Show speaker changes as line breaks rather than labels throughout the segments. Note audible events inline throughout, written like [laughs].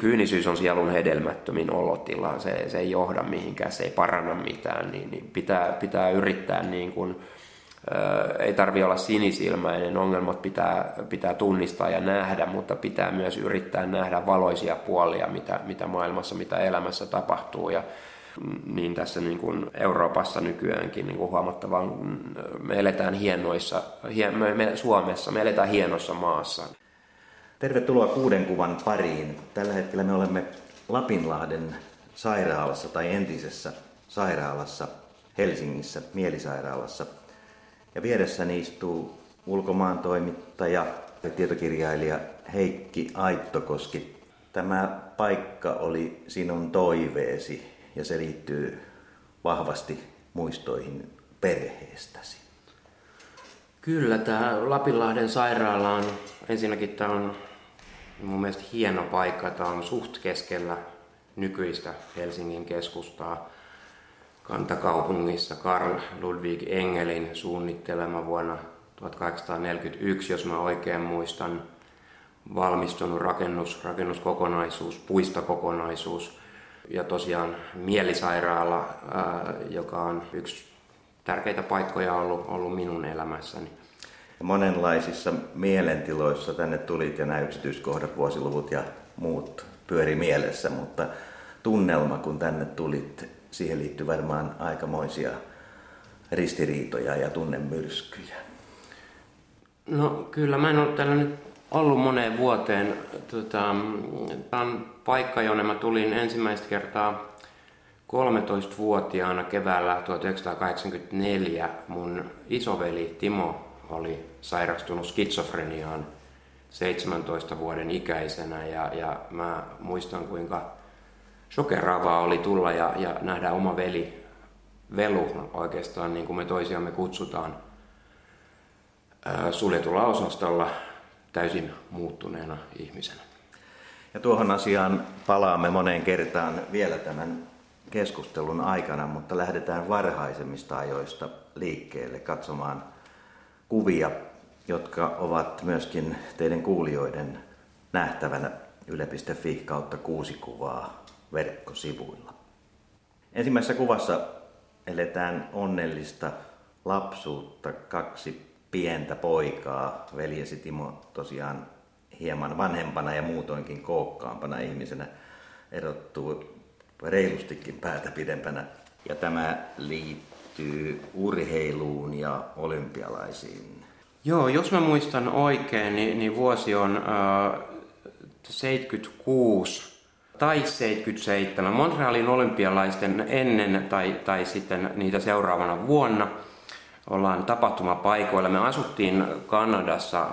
Kyynisyys on sielun hedelmättömin olotila, se, se ei johda mihinkään, se ei paranna mitään, niin, niin pitää, pitää yrittää niin kuin, ei tarvi olla sinisilmäinen, ongelmat pitää, pitää tunnistaa ja nähdä, mutta pitää myös yrittää nähdä valoisia puolia, mitä, mitä maailmassa, mitä elämässä tapahtuu. Ja niin tässä niin kuin Euroopassa nykyäänkin niin kuin huomattavan, me eletään hienoissa, hien, me, me, Suomessa, me eletään hienossa maassa.
Tervetuloa kuuden kuvan pariin. Tällä hetkellä me olemme Lapinlahden sairaalassa tai entisessä sairaalassa Helsingissä, mielisairaalassa. Ja vieressäni istuu ulkomaan toimittaja ja tietokirjailija Heikki Aittokoski. Tämä paikka oli sinun toiveesi ja se liittyy vahvasti muistoihin perheestäsi.
Kyllä, tämä Lapinlahden sairaala on, ensinnäkin tämä on mun mielestä hieno paikka. Tämä on suht keskellä nykyistä Helsingin keskustaa kantakaupungissa Karl Ludwig Engelin suunnittelema vuonna 1841, jos mä oikein muistan, valmistunut rakennus, rakennuskokonaisuus, puistokokonaisuus ja tosiaan mielisairaala, joka on yksi tärkeitä paikkoja ollut, ollut minun elämässäni.
Monenlaisissa mielentiloissa tänne tulit ja nämä yksityiskohdat, vuosiluvut ja muut pyöri mielessä, mutta tunnelma kun tänne tulit, siihen liittyy varmaan aikamoisia ristiriitoja ja tunnemyrskyjä.
No kyllä, mä en ole täällä nyt ollut moneen vuoteen. Tota, tämä on paikka, jonne mä tulin ensimmäistä kertaa 13-vuotiaana keväällä 1984. Mun isoveli Timo oli sairastunut skitsofreniaan 17 vuoden ikäisenä ja, ja mä muistan kuinka shokeraavaa oli tulla ja, ja nähdä oma veli, velu oikeastaan niin kuin me toisiamme kutsutaan suljetulla osastolla täysin muuttuneena ihmisenä.
Ja tuohon asiaan palaamme moneen kertaan vielä tämän keskustelun aikana, mutta lähdetään varhaisemmista ajoista liikkeelle katsomaan kuvia, jotka ovat myöskin teidän kuulijoiden nähtävänä yle.fi kautta kuusi kuvaa verkkosivuilla. Ensimmäisessä kuvassa eletään onnellista lapsuutta, kaksi pientä poikaa. Veljesi Timo tosiaan hieman vanhempana ja muutoinkin kookkaampana ihmisenä erottuu reilustikin päätä pidempänä. Ja tämä liittyy urheiluun ja olympialaisiin.
Joo, jos mä muistan oikein, niin, niin vuosi on äh, 76 tai 77. Montrealin olympialaisten ennen tai, tai sitten niitä seuraavana vuonna – ollaan tapahtumapaikoilla. Me asuttiin Kanadassa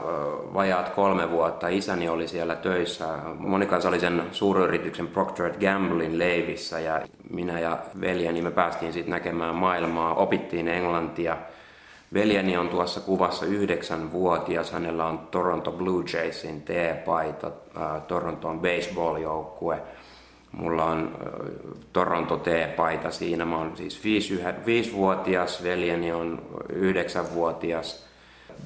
vajaat kolme vuotta. Isäni oli siellä töissä monikansallisen suuryrityksen Procter Gamblein leivissä ja minä ja veljeni me päästiin sitten näkemään maailmaa, opittiin englantia. Veljeni on tuossa kuvassa yhdeksänvuotias, hänellä on Toronto Blue Jaysin T-paita, Toronton baseball-joukkue – Mulla on Toronto T-paita siinä. Mä oon siis 5-vuotias, veljeni on 9-vuotias.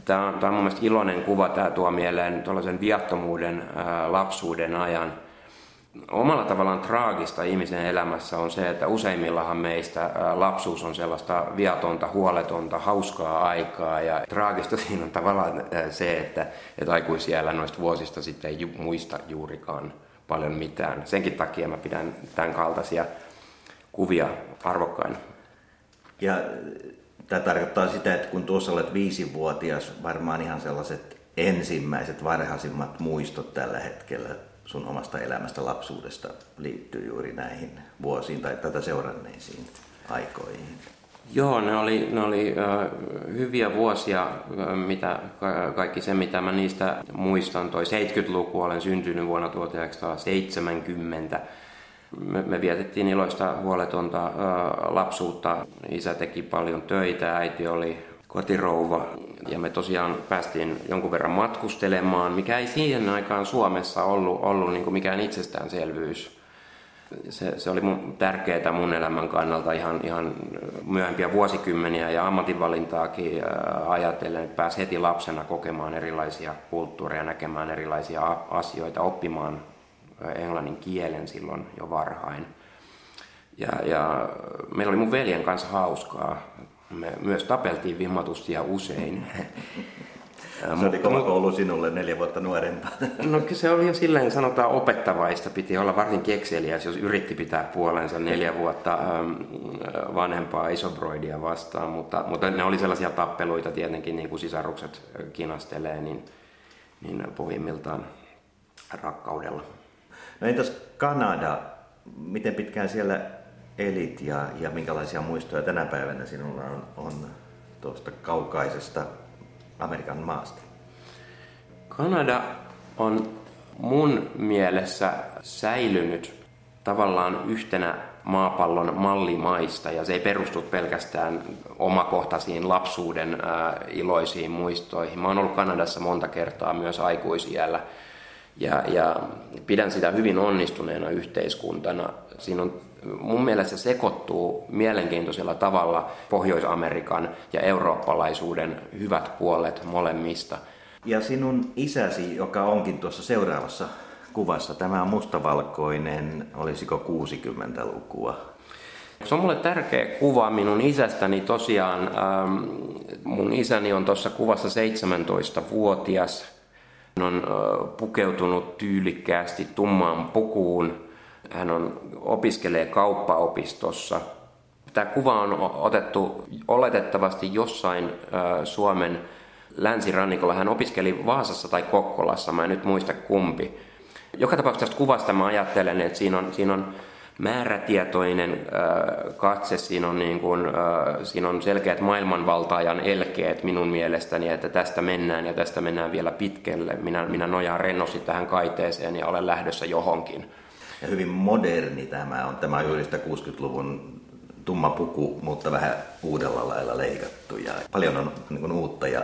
Tämä on, tämä on mun mielestä iloinen kuva. Tämä tuo mieleen tuollaisen viattomuuden lapsuuden ajan. Omalla tavallaan traagista ihmisen elämässä on se, että useimmillahan meistä lapsuus on sellaista viatonta, huoletonta, hauskaa aikaa. Ja traagista [laughs] siinä on tavallaan se, että, että aikuisiellä noista vuosista sitten ei muista juurikaan paljon mitään. Senkin takia mä pidän tämän kaltaisia kuvia arvokkaina.
Ja tämä tarkoittaa sitä, että kun tuossa olet viisivuotias, varmaan ihan sellaiset ensimmäiset varhaisimmat muistot tällä hetkellä sun omasta elämästä lapsuudesta liittyy juuri näihin vuosiin tai tätä seuranneisiin aikoihin.
Joo, ne oli, ne oli hyviä vuosia, mitä, kaikki se mitä mä niistä muistan. Toi 70-luku, olen syntynyt vuonna 1970. Me, me vietettiin iloista huoletonta lapsuutta. Isä teki paljon töitä, äiti oli kotirouva ja me tosiaan päästiin jonkun verran matkustelemaan, mikä ei siihen aikaan Suomessa ollut, ollut niin mikään itsestäänselvyys se, se oli mun, tärkeää mun elämän kannalta ihan, ihan myöhempiä vuosikymmeniä ja ammatinvalintaakin äh, ajatellen, että pääsi heti lapsena kokemaan erilaisia kulttuureja, näkemään erilaisia asioita, oppimaan englannin kielen silloin jo varhain. Ja, ja meillä oli mun veljen kanssa hauskaa. Me myös tapeltiin vimmatusti ja usein. [laughs]
Se oli kova koulu sinulle neljä vuotta nuorempaa. [laughs]
No se oli jo silleen sanotaan opettavaista. Piti olla varsin kekseliäs, jos yritti pitää puolensa neljä vuotta ähm, vanhempaa isobroidia vastaan. Mutta, mutta ne oli sellaisia tappeluita tietenkin, niin kuin sisarukset kinastelee, niin, niin pohjimmiltaan rakkaudella.
No entäs Kanada? Miten pitkään siellä elit ja, ja minkälaisia muistoja tänä päivänä sinulla on, on tuosta kaukaisesta Amerikan maasta?
Kanada on mun mielessä säilynyt tavallaan yhtenä maapallon mallimaista ja se ei perustu pelkästään omakohtaisiin lapsuuden iloisiin muistoihin. Mä oon ollut Kanadassa monta kertaa myös aikuisiellä ja, ja pidän sitä hyvin onnistuneena yhteiskuntana. Siinä on mun mielestä se sekoittuu mielenkiintoisella tavalla Pohjois-Amerikan ja eurooppalaisuuden hyvät puolet molemmista.
Ja sinun isäsi, joka onkin tuossa seuraavassa kuvassa, tämä on mustavalkoinen, olisiko 60-lukua?
Se on mulle tärkeä kuva minun isästäni tosiaan. Ähm, mun isäni on tuossa kuvassa 17-vuotias. Hän on äh, pukeutunut tyylikkäästi tummaan pukuun hän on, opiskelee kauppaopistossa. Tämä kuva on otettu oletettavasti jossain Suomen länsirannikolla. Hän opiskeli Vaasassa tai Kokkolassa, mä en nyt muista kumpi. Joka tapauksessa tästä kuvasta mä ajattelen, että siinä on, siinä on määrätietoinen katse, siinä on, niin kuin, siinä on selkeät maailmanvaltaajan elkeet minun mielestäni, että tästä mennään ja tästä mennään vielä pitkälle. Minä, minä nojaan rennosti tähän kaiteeseen ja olen lähdössä johonkin
ja hyvin moderni tämä on. Tämä on juuri sitä 60-luvun tumma puku, mutta vähän uudella lailla leikattu. Ja paljon on niin kuin, uutta ja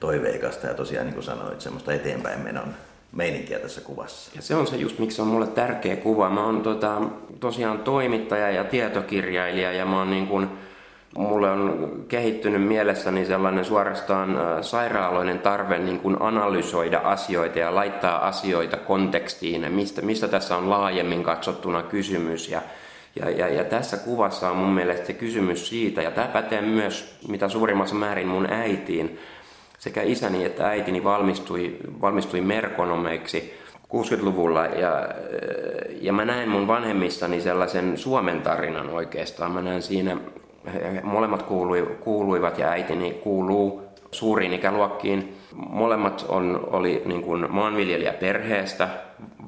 toiveikasta ja tosiaan niin kuin sanoit, semmoista eteenpäin menon meininkiä tässä kuvassa.
Ja se on se just, miksi on mulle tärkeä kuva. Mä oon tota, tosiaan toimittaja ja tietokirjailija ja mä oon niin kuin, mulle on kehittynyt mielessäni sellainen suorastaan sairaaloinen tarve niin kuin analysoida asioita ja laittaa asioita kontekstiin, mistä, mistä tässä on laajemmin katsottuna kysymys. Ja, ja, ja, ja tässä kuvassa on mun mielestä se kysymys siitä, ja tämä pätee myös mitä suurimmassa määrin mun äitiin. Sekä isäni että äitini valmistui, valmistui merkonomeiksi 60-luvulla ja, ja mä näen mun vanhemmistani sellaisen Suomen tarinan oikeastaan. Mä näen siinä Molemmat kuului, kuuluivat ja äitini kuuluu suuriin ikäluokkiin. Molemmat on, oli niin kuin maanviljelijäperheestä,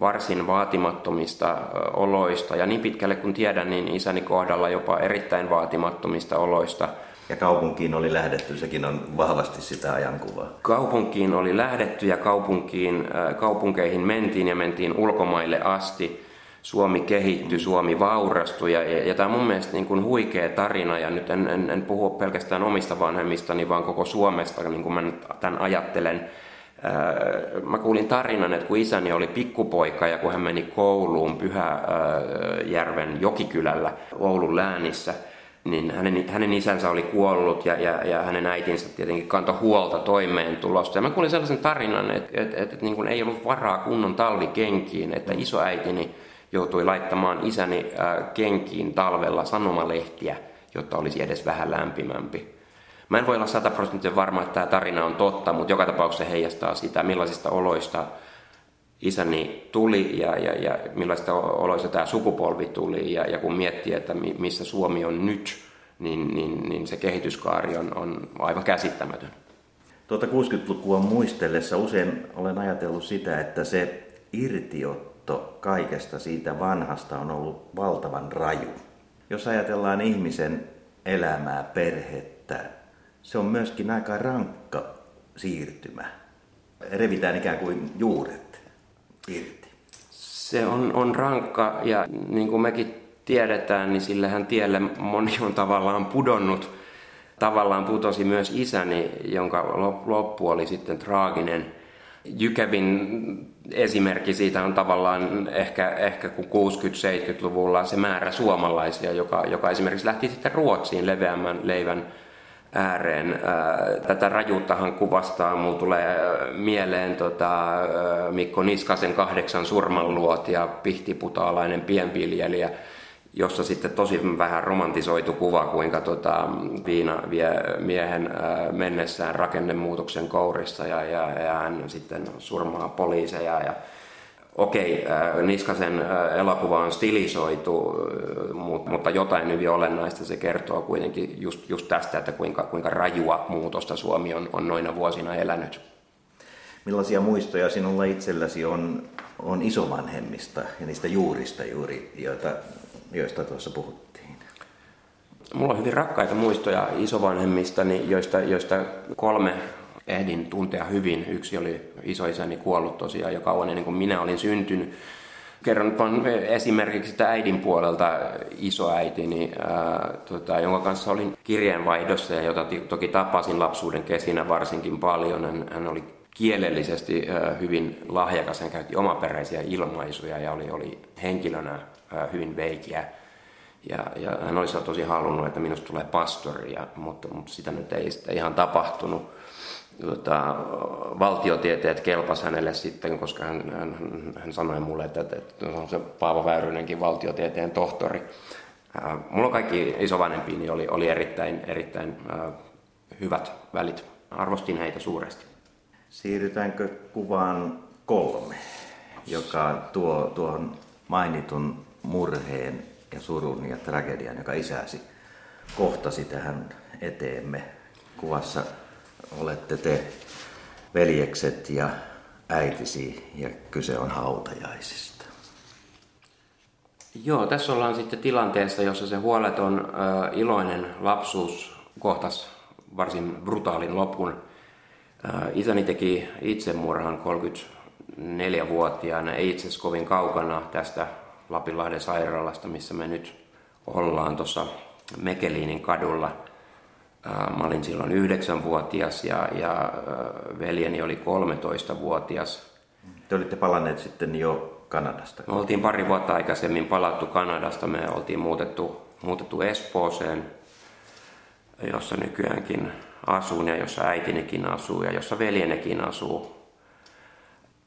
varsin vaatimattomista oloista ja niin pitkälle kuin tiedän, niin isäni kohdalla jopa erittäin vaatimattomista oloista.
Ja kaupunkiin oli lähdetty, sekin on vahvasti sitä ajankuvaa.
Kaupunkiin oli lähdetty ja kaupunkiin, kaupunkeihin mentiin ja mentiin ulkomaille asti. Suomi kehittyi, Suomi vaurastui ja, ja, tämä on mun mielestä niin kuin huikea tarina ja nyt en, en, en puhu pelkästään omista vanhemmistani, vaan koko Suomesta, niin kuin mä nyt tämän ajattelen. Mä kuulin tarinan, että kun isäni oli pikkupoika ja kun hän meni kouluun Pyhäjärven jokikylällä Oulun läänissä, niin hänen, hänen isänsä oli kuollut ja, ja, ja hänen äitinsä tietenkin kantoi huolta toimeentulosta. Ja mä kuulin sellaisen tarinan, että, että, että, että niin kuin ei ollut varaa kunnon talvikenkiin, että isoäitini joutui laittamaan isäni kenkiin talvella sanomalehtiä, jotta olisi edes vähän lämpimämpi. Mä en voi olla sataprosenttisen varma, että tämä tarina on totta, mutta joka tapauksessa se heijastaa sitä, millaisista oloista isäni tuli ja, ja, ja millaisista oloista tämä sukupolvi tuli. Ja, ja kun miettii, että missä Suomi on nyt, niin, niin, niin se kehityskaari on, on aivan käsittämätön.
Tuota 60-lukua muistellessa usein olen ajatellut sitä, että se irtiotto muutto kaikesta siitä vanhasta on ollut valtavan raju. Jos ajatellaan ihmisen elämää, perhettä, se on myöskin aika rankka siirtymä. Revitään ikään kuin juuret irti.
Se on, on rankka ja niin kuin mekin tiedetään, niin sillähän tielle moni on tavallaan pudonnut. Tavallaan putosi myös isäni, jonka loppu oli sitten traaginen – Jykevin esimerkki siitä on tavallaan ehkä, ehkä kun 60-70-luvulla se määrä suomalaisia, joka, joka esimerkiksi lähti sitten Ruotsiin leveämmän leivän ääreen. Tätä rajuuttahan kuvastaa, mulla tulee mieleen tota, Mikko Niskasen kahdeksan surmanluot ja pihtiputaalainen pienviljelijä, jossa sitten tosi vähän romantisoitu kuva, kuinka tota, Viina vie miehen mennessään rakennemuutoksen kourissa ja, ja, ja hän sitten surmaa poliiseja ja okei, Niskasen elokuva on stilisoitu, mutta jotain hyvin olennaista se kertoo kuitenkin just, just tästä, että kuinka, kuinka rajua muutosta Suomi on, on noina vuosina elänyt.
Millaisia muistoja sinulla itselläsi on, on isovanhemmista ja niistä juurista juuri, joita, joista tuossa puhuttiin?
Mulla on hyvin rakkaita muistoja isovanhemmistani, joista, joista kolme ehdin tuntea hyvin. Yksi oli isoisäni kuollut tosiaan jo kauan ennen kuin minä olin syntynyt. Kerron vaan esimerkiksi sitä äidin puolelta isoäitini, ää, tota, jonka kanssa olin kirjeenvaihdossa ja jota toki tapasin lapsuuden kesinä varsinkin paljon. Hän, hän oli kielellisesti ää, hyvin lahjakas, hän käytti omaperäisiä ilmaisuja ja oli, oli henkilönä hyvin veikiä. Ja, ja hän olisi tosi halunnut, että minusta tulee pastori, ja, mutta, mutta sitä nyt ei sitä ihan tapahtunut tota, valtiotieteet kelpas hänelle sitten, koska hän, hän, hän sanoi mulle, että, että on se Paavo Väyrynenkin valtiotieteen tohtori. Ää, mulla kaikki isovanhempiini oli, oli erittäin, erittäin ää, hyvät välit. Arvostin heitä suuresti.
Siirrytäänkö kuvaan kolme, joka tuo tuohon mainitun murheen ja surun ja tragedian, joka isäsi kohtasi tähän eteemme. Kuvassa olette te veljekset ja äitisi ja kyse on hautajaisista.
Joo, tässä ollaan sitten tilanteessa, jossa se huoleton äh, iloinen lapsuus kohtas varsin brutaalin lopun. Äh, isäni teki itsemurhan 34-vuotiaana, ei itse asiassa kovin kaukana tästä Lapinlahden sairaalasta, missä me nyt ollaan tuossa Mekeliinin kadulla – Mä olin silloin yhdeksänvuotias ja, ja veljeni oli 13-vuotias.
Te olitte palanneet sitten jo Kanadasta?
Me oltiin pari vuotta aikaisemmin palattu Kanadasta. Me oltiin muutettu, muutettu Espooseen, jossa nykyäänkin asun ja jossa äitinikin asuu ja jossa veljenekin asuu.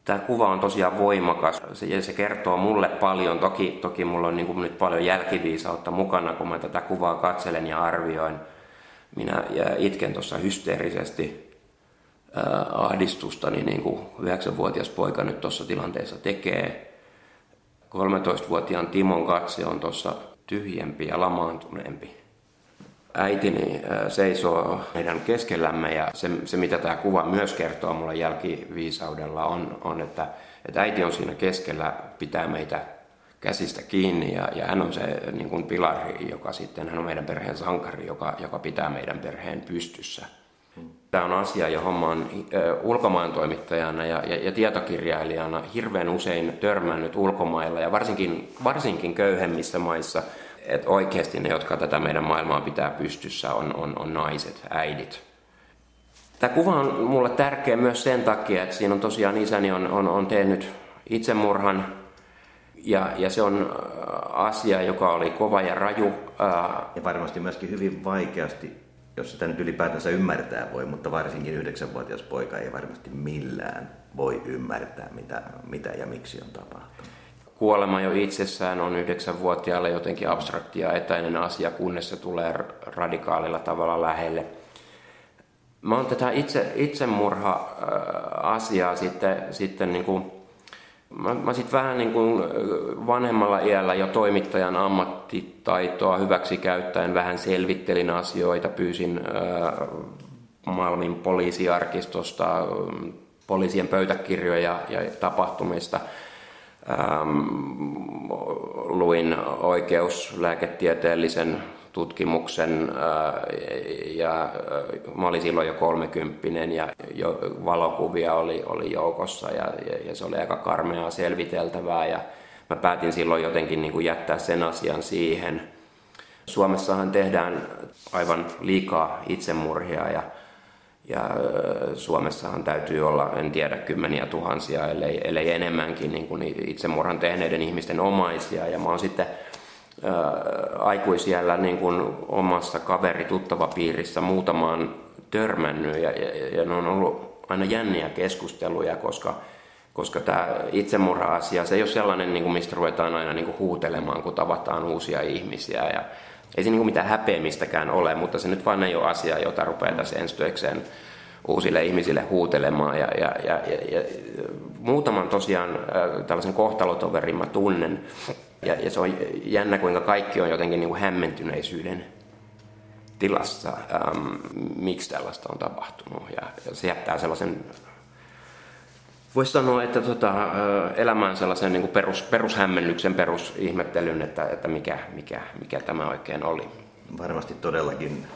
Tämä kuva on tosiaan voimakas ja se kertoo mulle paljon. Toki, toki mulla on niin kuin nyt paljon jälkiviisautta mukana, kun mä tätä kuvaa katselen ja arvioin – minä itken tuossa hysteerisesti ahdistustani, niin kuin 9-vuotias poika nyt tuossa tilanteessa tekee. 13-vuotiaan Timon katse on tuossa tyhjempi ja lamaantuneempi. Äitini seisoo meidän keskellämme ja se, se mitä tämä kuva myös kertoo mulle jälkiviisaudella on, on että, että äiti on siinä keskellä, pitää meitä käsistä kiinni ja, ja hän on se niin kuin pilari, joka sitten, hän on meidän perheen sankari, joka, joka pitää meidän perheen pystyssä. Tämä on asia, johon mä oon ulkomaan toimittajana ja, ja, ja tietokirjailijana hirveän usein törmännyt ulkomailla ja varsinkin, varsinkin köyhemmissä maissa, että oikeasti ne, jotka tätä meidän maailmaa pitää pystyssä, on, on, on naiset, äidit. Tämä kuva on mulle tärkeä myös sen takia, että siinä on tosiaan isäni on, on, on tehnyt itsemurhan ja, ja se on äh, asia, joka oli kova ja raju.
Äh, ja varmasti myöskin hyvin vaikeasti, jos sitä nyt ylipäätänsä ymmärtää voi, mutta varsinkin yhdeksänvuotias poika ei varmasti millään voi ymmärtää, mitä, mitä ja miksi on tapahtunut.
Kuolema jo itsessään on yhdeksänvuotiaalle jotenkin abstrakti ja etäinen asia, kunnes se tulee radikaalilla tavalla lähelle. Mä oon tätä itse, itsemurha-asiaa sitten, sitten niin kuin Mä, mä sitten vähän niin kuin vanhemmalla iällä jo toimittajan ammattitaitoa hyväksi käyttäen vähän selvittelin asioita, pyysin äh, Malmin poliisiarkistosta poliisien pöytäkirjoja ja tapahtumista. Ähm, luin oikeuslääketieteellisen tutkimuksen ja mä olin silloin jo kolmekymppinen ja jo valokuvia oli, oli joukossa ja, ja, ja se oli aika karmeaa selviteltävää ja mä päätin silloin jotenkin niin kuin jättää sen asian siihen. Suomessahan tehdään aivan liikaa itsemurhia ja, ja Suomessahan täytyy olla, en tiedä, kymmeniä tuhansia, ellei, ellei enemmänkin niin kuin itsemurhan tehneiden ihmisten omaisia. Ja mä oon sitten aikuisiellä niin kuin omassa kaveri tuttava piirissä muutamaan törmännyt ja, ja, ja ne on ollut aina jänniä keskusteluja, koska, koska tämä itsemurha-asia, se ei ole sellainen, niin kuin mistä ruvetaan aina niin kuin huutelemaan, kun tavataan uusia ihmisiä ja ei se niin mitään häpeämistäkään ole, mutta se nyt vaan ei ole asia, jota rupeaa tässä ensi uusille ihmisille huutelemaan. Ja, ja, ja, ja, ja muutaman tosiaan äh, tällaisen kohtalotoverin mä tunnen. Ja, ja se on jännä, kuinka kaikki on jotenkin niin kuin hämmentyneisyyden tilassa, ähm, miksi tällaista on tapahtunut. Ja, ja se jättää sellaisen, voisi sanoa, että tota, elämään sellaisen niin perus, perushämmennyksen, perusihmettelyn, että, että mikä, mikä, mikä tämä oikein oli.
Varmasti todellakin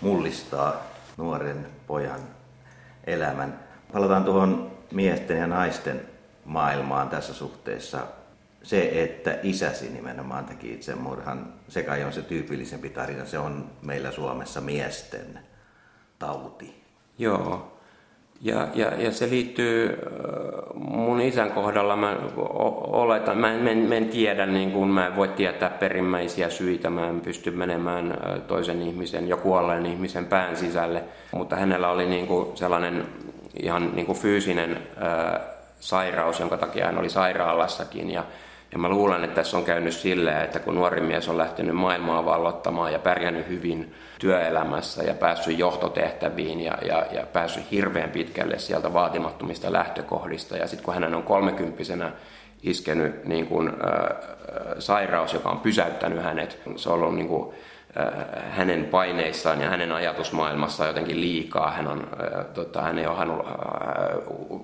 mullistaa nuoren pojan elämän. Palataan tuohon miesten ja naisten maailmaan tässä suhteessa. Se, että isäsi nimenomaan teki itsemurhan, se kai on se tyypillisempi tarina, se on meillä Suomessa miesten tauti.
Joo, ja, ja, ja se liittyy mun isän kohdalla, mä oletan, mä en, mä en, mä en tiedä, niin kuin mä en voi tietää perimmäisiä syitä, mä en pysty menemään toisen ihmisen, jo kuolleen ihmisen pään sisälle, mutta hänellä oli niin kuin sellainen ihan niin kuin fyysinen ää, sairaus, jonka takia hän oli sairaalassakin. Ja ja mä luulen, että tässä on käynyt silleen, että kun nuori mies on lähtenyt maailmaa vallottamaan ja pärjännyt hyvin työelämässä ja päässyt johtotehtäviin ja, ja, ja päässyt hirveän pitkälle sieltä vaatimattomista lähtökohdista. Ja sitten kun hänen on kolmekymppisenä iskenyt niin kuin, äh, sairaus, joka on pysäyttänyt hänet, se on ollut niin kuin, hänen paineissaan ja hänen ajatusmaailmassaan jotenkin liikaa. Hän, on, tota, hän ei ole, hän,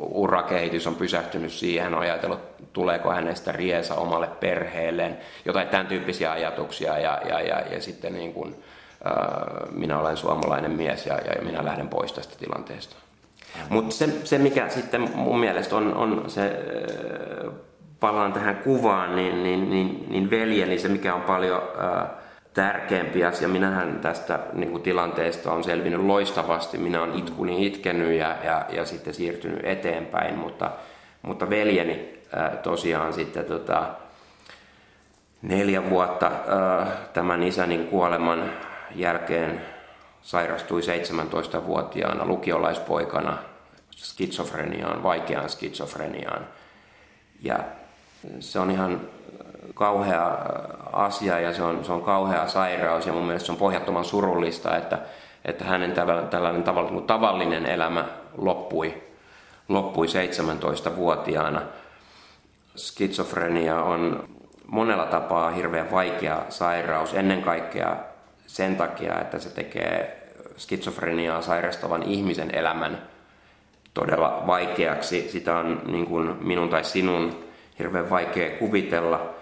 urakehitys on pysähtynyt siihen, hän on ajatellut, tuleeko hänestä riesa omalle perheelleen, jotain tämän tyyppisiä ajatuksia ja, ja, ja, ja sitten niin kuin, minä olen suomalainen mies ja, ja minä lähden pois tästä tilanteesta. Mutta se, se, mikä sitten mun mielestä on, on se, palaan tähän kuvaan, niin, niin, niin, niin veljeni, se mikä on paljon... Äh, tärkeämpi asia. Minähän tästä niin kuin, tilanteesta on selvinnyt loistavasti. Minä olen itkuni itkenyt ja, ja, ja sitten siirtynyt eteenpäin, mutta, mutta veljeni ää, tosiaan sitten tota, neljä vuotta ää, tämän isänin kuoleman jälkeen sairastui 17-vuotiaana lukiolaispoikana skitsofreniaan, vaikeaan skitsofreniaan. Ja se on ihan kauhea asia ja se on, se on kauhea sairaus ja mun mielestä se on pohjattoman surullista, että, että hänen tällainen tavallinen, tavallinen elämä loppui, loppui 17-vuotiaana. Skitsofrenia on monella tapaa hirveän vaikea sairaus, ennen kaikkea sen takia, että se tekee skitsofreniaa sairastavan ihmisen elämän todella vaikeaksi. Sitä on niin kuin minun tai sinun hirveän vaikea kuvitella.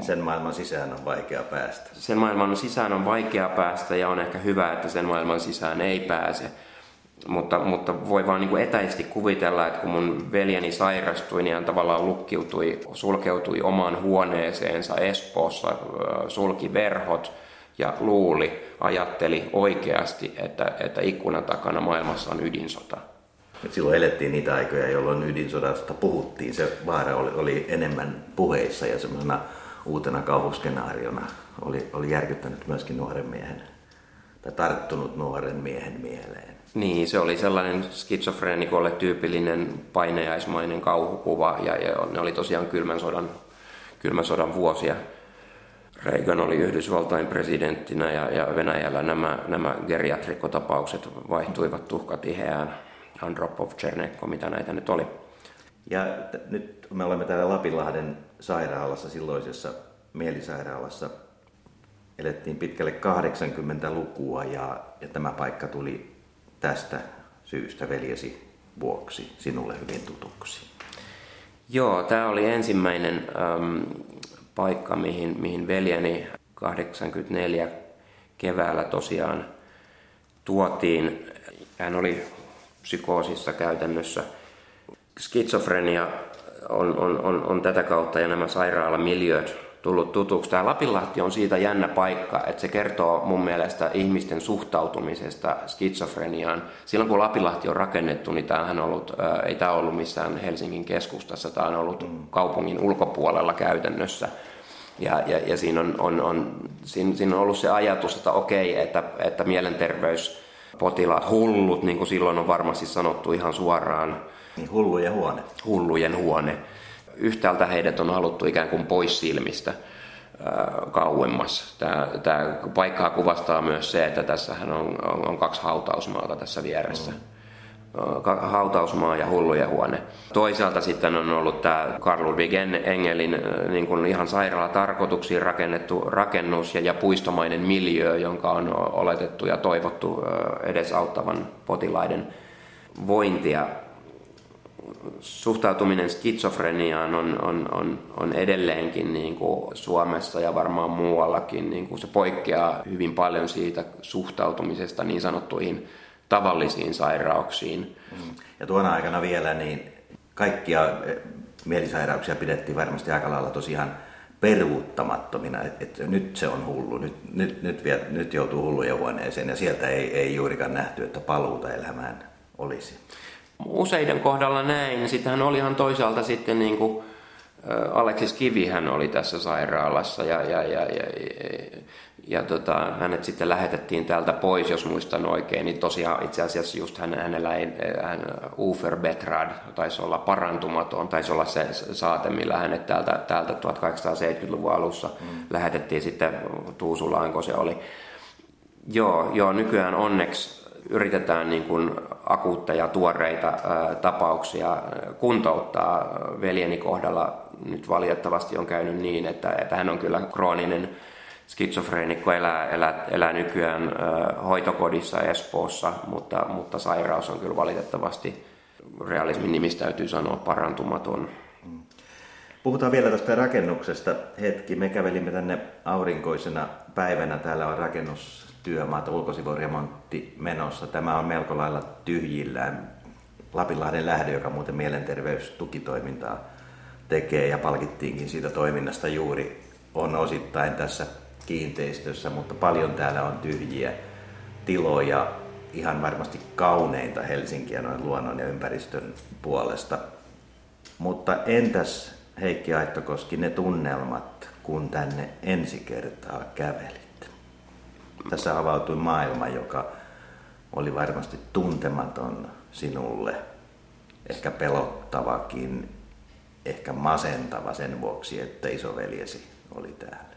Sen maailman sisään on vaikea päästä.
Sen maailman sisään on vaikea päästä ja on ehkä hyvä, että sen maailman sisään ei pääse. Mutta, mutta voi vaan niin etäisesti kuvitella, että kun mun veljeni sairastui, niin hän tavallaan lukkiutui, sulkeutui omaan huoneeseensa Espoossa, sulki verhot ja luuli, ajatteli oikeasti, että, että ikkunan takana maailmassa on ydinsota.
Et silloin elettiin niitä aikoja, jolloin ydinsodasta puhuttiin. Se vaara oli, oli enemmän puheissa ja semmoisena uutena kauhuskenaariona oli, oli järkyttänyt myöskin nuoren miehen tai tarttunut nuoren miehen mieleen.
Niin, se oli sellainen skitsofreenikolle tyypillinen paineaismainen kauhukuva ja, ja ne oli tosiaan kylmän sodan, kylmän sodan vuosia. Reagan oli Yhdysvaltain presidenttinä ja, ja Venäjällä nämä, nämä geriatrikkotapaukset vaihtuivat tuhkatiheään Andropov, Chernekko, mitä näitä nyt oli.
Ja t- nyt me olemme täällä Lapinlahden sairaalassa, silloisessa mielisairaalassa. Elettiin pitkälle 80-lukua ja, ja tämä paikka tuli tästä syystä veljesi vuoksi sinulle hyvin tutuksi.
Joo, tämä oli ensimmäinen äm, paikka, mihin, mihin veljeni 84 keväällä tosiaan tuotiin. Hän oli psykoosissa käytännössä. Skitsofrenia on, on, on, on tätä kautta ja nämä sairaalamiljööt tullut tutuksi. Tämä Lapinlahti on siitä jännä paikka, että se kertoo mun mielestä ihmisten suhtautumisesta skitsofreniaan. Silloin kun Lapinlahti on rakennettu, niin tämähän on ollut, ei tämä ollut missään Helsingin keskustassa, tämä on ollut kaupungin ulkopuolella käytännössä. Ja, ja, ja siinä, on, on, on, siinä, siinä on ollut se ajatus, että okei, että, että mielenterveyspotilaat, hullut, niin kuin silloin on varmasti sanottu ihan suoraan.
Niin hullujen huone.
Hullujen huone. Yhtäältä heidät on haluttu ikään kuin pois silmistä kauemmas. Tämä, tämä paikkaa kuvastaa myös se, että tässähän on, on, on kaksi hautausmaata tässä vieressä. Mm hautausmaa ja hullujen huone. Toisaalta sitten on ollut tämä Karl Ludwig Engelin niin kuin ihan sairaala tarkoituksiin rakennettu rakennus ja, ja puistomainen miljö, jonka on oletettu ja toivottu edesauttavan potilaiden vointia. Suhtautuminen skitsofreniaan on, on, on, on edelleenkin niin kuin Suomessa ja varmaan muuallakin, niin kuin se poikkeaa hyvin paljon siitä suhtautumisesta niin sanottuihin tavallisiin sairauksiin. Mm.
Ja tuona aikana vielä niin kaikkia eh, mielisairauksia pidettiin varmasti aika lailla tosiaan peruuttamattomina, että et nyt se on hullu, nyt, nyt, nyt, vie, nyt joutuu hullujen huoneeseen ja sieltä ei, ei juurikaan nähty, että paluuta elämään olisi.
Useiden kohdalla näin. Sittenhän olihan toisaalta sitten niin kuin Aleksis Kivihän oli tässä sairaalassa ja, ja, ja, ja, ja tota, hänet sitten lähetettiin täältä pois, jos muistan oikein, niin tosiaan itse asiassa just hän, hänellä ei, hän, Ufer Betrad taisi olla parantumaton, taisi olla se saate, millä hänet täältä, täältä 1870-luvun alussa mm. lähetettiin sitten Tuusulaan, kun se oli. Joo, joo, nykyään onneksi yritetään niin kuin akuutteja, tuoreita ää, tapauksia kuntouttaa. Veljeni kohdalla nyt valitettavasti on käynyt niin, että, että hän on kyllä krooninen skitsofreenikko elää, elää, elää nykyään ö, hoitokodissa Espoossa, mutta, mutta sairaus on kyllä valitettavasti realismin nimistä täytyy sanoa parantumaton.
Puhutaan vielä tästä rakennuksesta hetki. Me kävelimme tänne aurinkoisena päivänä. Täällä on rakennustyömaat, ulkosivuremontti menossa. Tämä on melko lailla tyhjillään. Lapinlahden lähde, joka muuten mielenterveystukitoimintaa tekee ja palkittiinkin siitä toiminnasta juuri, on osittain tässä kiinteistössä, mutta paljon täällä on tyhjiä tiloja, ihan varmasti kauneinta Helsinkiä noin luonnon ja ympäristön puolesta. Mutta entäs Heikki Aittokoski, ne tunnelmat, kun tänne ensi kertaa kävelit? Tässä avautui maailma, joka oli varmasti tuntematon sinulle, ehkä pelottavakin, ehkä masentava sen vuoksi, että isoveljesi oli täällä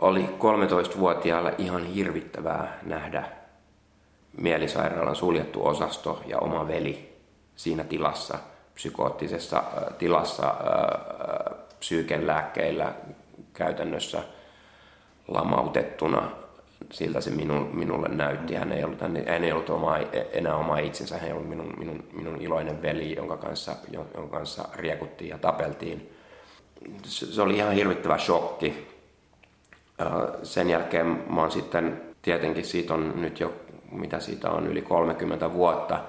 oli 13-vuotiaalla ihan hirvittävää nähdä mielisairaalan suljettu osasto ja oma veli siinä tilassa, psykoottisessa tilassa psyykenlääkkeillä käytännössä lamautettuna. Siltä se minu, minulle näytti. Hän ei ollut, hän ei ollut oma, enää oma itsensä, hän ei ollut minun, minun, minun iloinen veli, jonka kanssa, jonka kanssa riekuttiin ja tapeltiin. Se oli ihan hirvittävä shokki sen jälkeen mä oon sitten, tietenkin siitä on nyt jo, mitä siitä on, yli 30 vuotta,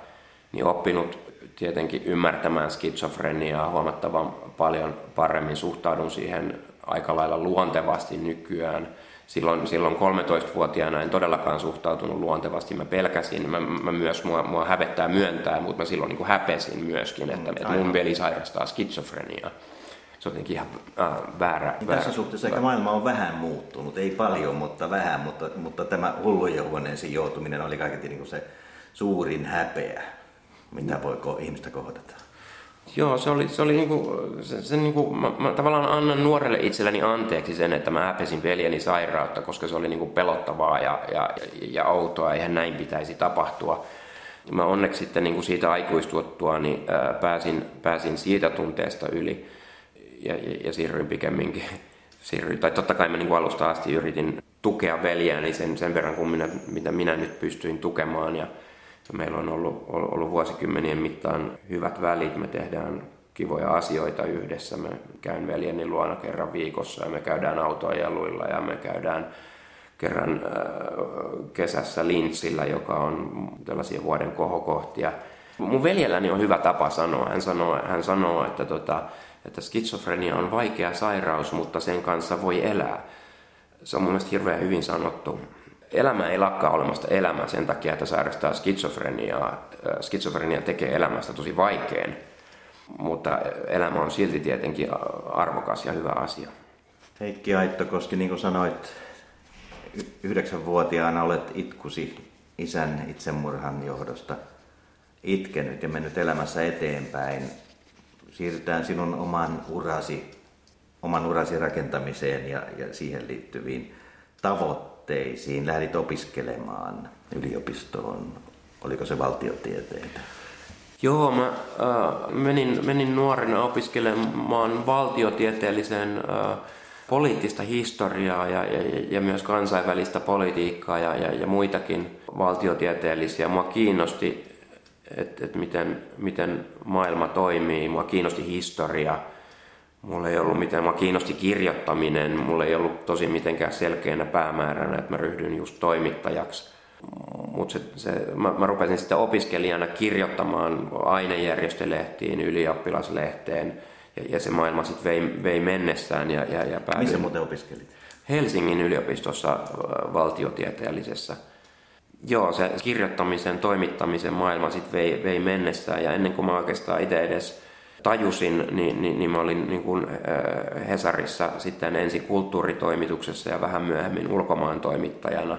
niin oppinut tietenkin ymmärtämään skitsofreniaa huomattavan paljon paremmin. Suhtaudun siihen aika lailla luontevasti nykyään. Silloin, silloin 13-vuotiaana en todellakaan suhtautunut luontevasti. Mä pelkäsin, mä, mä myös, mua, mua hävettää myöntää, mutta mä silloin niin häpesin myöskin, että, että mun veli sairastaa skitsofreniaa se on jotenkin ihan äh, väärä.
Niin väärä. Tässä suhteessa ehkä maailma on vähän muuttunut, ei paljon, mutta vähän, mutta, mutta tämä hullujen huoneeseen joutuminen oli kaiketi niin se suurin häpeä, mitä voi ihmistä kohdata.
Joo, se oli, se oli niinku, se, se niinku, mä, mä, tavallaan annan nuorelle itselleni anteeksi sen, että mä häpesin veljeni sairautta, koska se oli niinku pelottavaa ja, ja, ja outoa, eihän näin pitäisi tapahtua. Mä onneksi sitten niinku siitä aikuistuttua niin, ää, pääsin, pääsin siitä tunteesta yli ja, ja, ja siirryin pikemminkin. [laughs] Siirryin, tai totta kai mä niin alusta asti yritin tukea veljääni sen, sen verran, kuin minä, mitä minä nyt pystyin tukemaan. Ja meillä on ollut, ollut vuosikymmenien mittaan hyvät välit. Me tehdään kivoja asioita yhdessä. Me käyn veljeni luona kerran viikossa ja me käydään autoajeluilla ja me käydään kerran äh, kesässä Lintsillä, joka on tällaisia vuoden kohokohtia. Mun veljelläni on hyvä tapa sanoa. Hän sanoo, hän sanoo että tota, että skitsofrenia on vaikea sairaus, mutta sen kanssa voi elää. Se on mun mielestä hirveän hyvin sanottu. Elämä ei lakkaa olemasta elämää sen takia, että sairastaa skitsofreniaa. Skitsofrenia tekee elämästä tosi vaikean, mutta elämä on silti tietenkin arvokas ja hyvä asia.
Heikki Aittokoski, niin kuin sanoit, yhdeksänvuotiaana olet itkusi isän itsemurhan johdosta itkenyt ja mennyt elämässä eteenpäin. Siirrytään sinun oman urasi, oman urasi rakentamiseen ja, ja siihen liittyviin tavoitteisiin. Lähdit opiskelemaan yliopistoon. Oliko se valtiotieteitä?
Joo, mä äh, menin, menin nuorena opiskelemaan valtiotieteelliseen äh, poliittista historiaa ja, ja, ja myös kansainvälistä politiikkaa ja, ja, ja muitakin valtiotieteellisiä. Mua kiinnosti, että et miten, miten maailma toimii. Mua kiinnosti historia. Mulla ei ollut mitään, mua kiinnosti kirjoittaminen. Mulla ei ollut tosi mitenkään selkeänä päämääränä, että mä ryhdyin just toimittajaksi. Mutta se, se, mä, mä rupesin sitten opiskelijana kirjoittamaan ainejärjestölehtiin, ylioppilaslehteen – ja, ja se maailma sitten vei, vei mennessään. Ja, ja, ja
päädyin Missä muuten opiskelit?
Helsingin yliopistossa valtiotieteellisessä. Joo, se kirjoittamisen, toimittamisen maailma sitten vei, vei mennessään ja ennen kuin mä oikeastaan itse edes tajusin, niin, niin, niin mä olin niin kuin Hesarissa sitten ensin kulttuuritoimituksessa ja vähän myöhemmin ulkomaan toimittajana.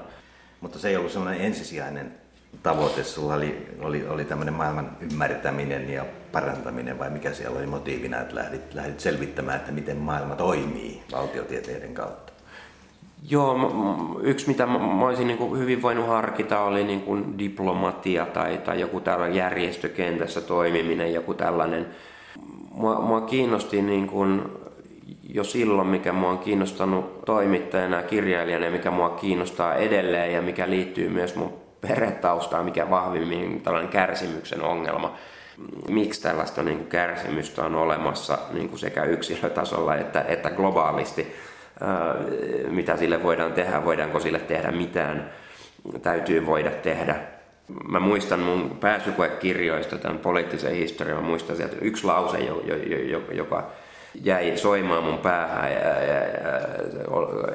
Mutta se ei ollut sellainen ensisijainen tavoite sulla oli, oli, oli tämmöinen maailman ymmärtäminen ja parantaminen vai mikä siellä oli motiivina, että lähdit, lähdit selvittämään, että miten maailma toimii valtiotieteiden kautta?
Joo, yksi mitä mä olisin niin kuin hyvin voinut harkita oli niin kuin diplomatia tai, tai joku tällainen järjestökentässä toimiminen, joku tällainen. Mua, mua kiinnosti niin kuin jo silloin, mikä mua on kiinnostanut toimittajana ja kirjailijana ja mikä mua kiinnostaa edelleen ja mikä liittyy myös mun perhetaustaa, mikä vahvimmin tällainen kärsimyksen ongelma. Miksi tällaista niin kuin kärsimystä on olemassa niin kuin sekä yksilötasolla että, että globaalisti? mitä sille voidaan tehdä, voidaanko sille tehdä mitään, täytyy voida tehdä. Mä muistan mun pääsykoekirjoista tämän poliittisen historian, mä muistan sieltä yksi lause, joka jäi soimaan mun päähän.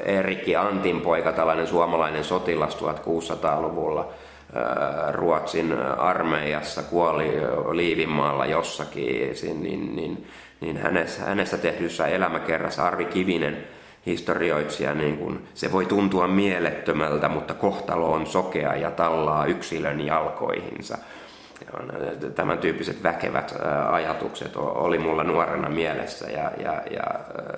Erikki Antin poika, tällainen suomalainen sotilas 1600-luvulla Ruotsin armeijassa, kuoli Liivinmaalla jossakin, niin, niin, niin hänessä, hänessä tehdyssä elämäkerrassa Arvi Kivinen historioitsija, niin kun, se voi tuntua mielettömältä, mutta kohtalo on sokea ja tallaa yksilön jalkoihinsa tämän tyyppiset väkevät ajatukset oli mulla nuorena mielessä ja, ja, ja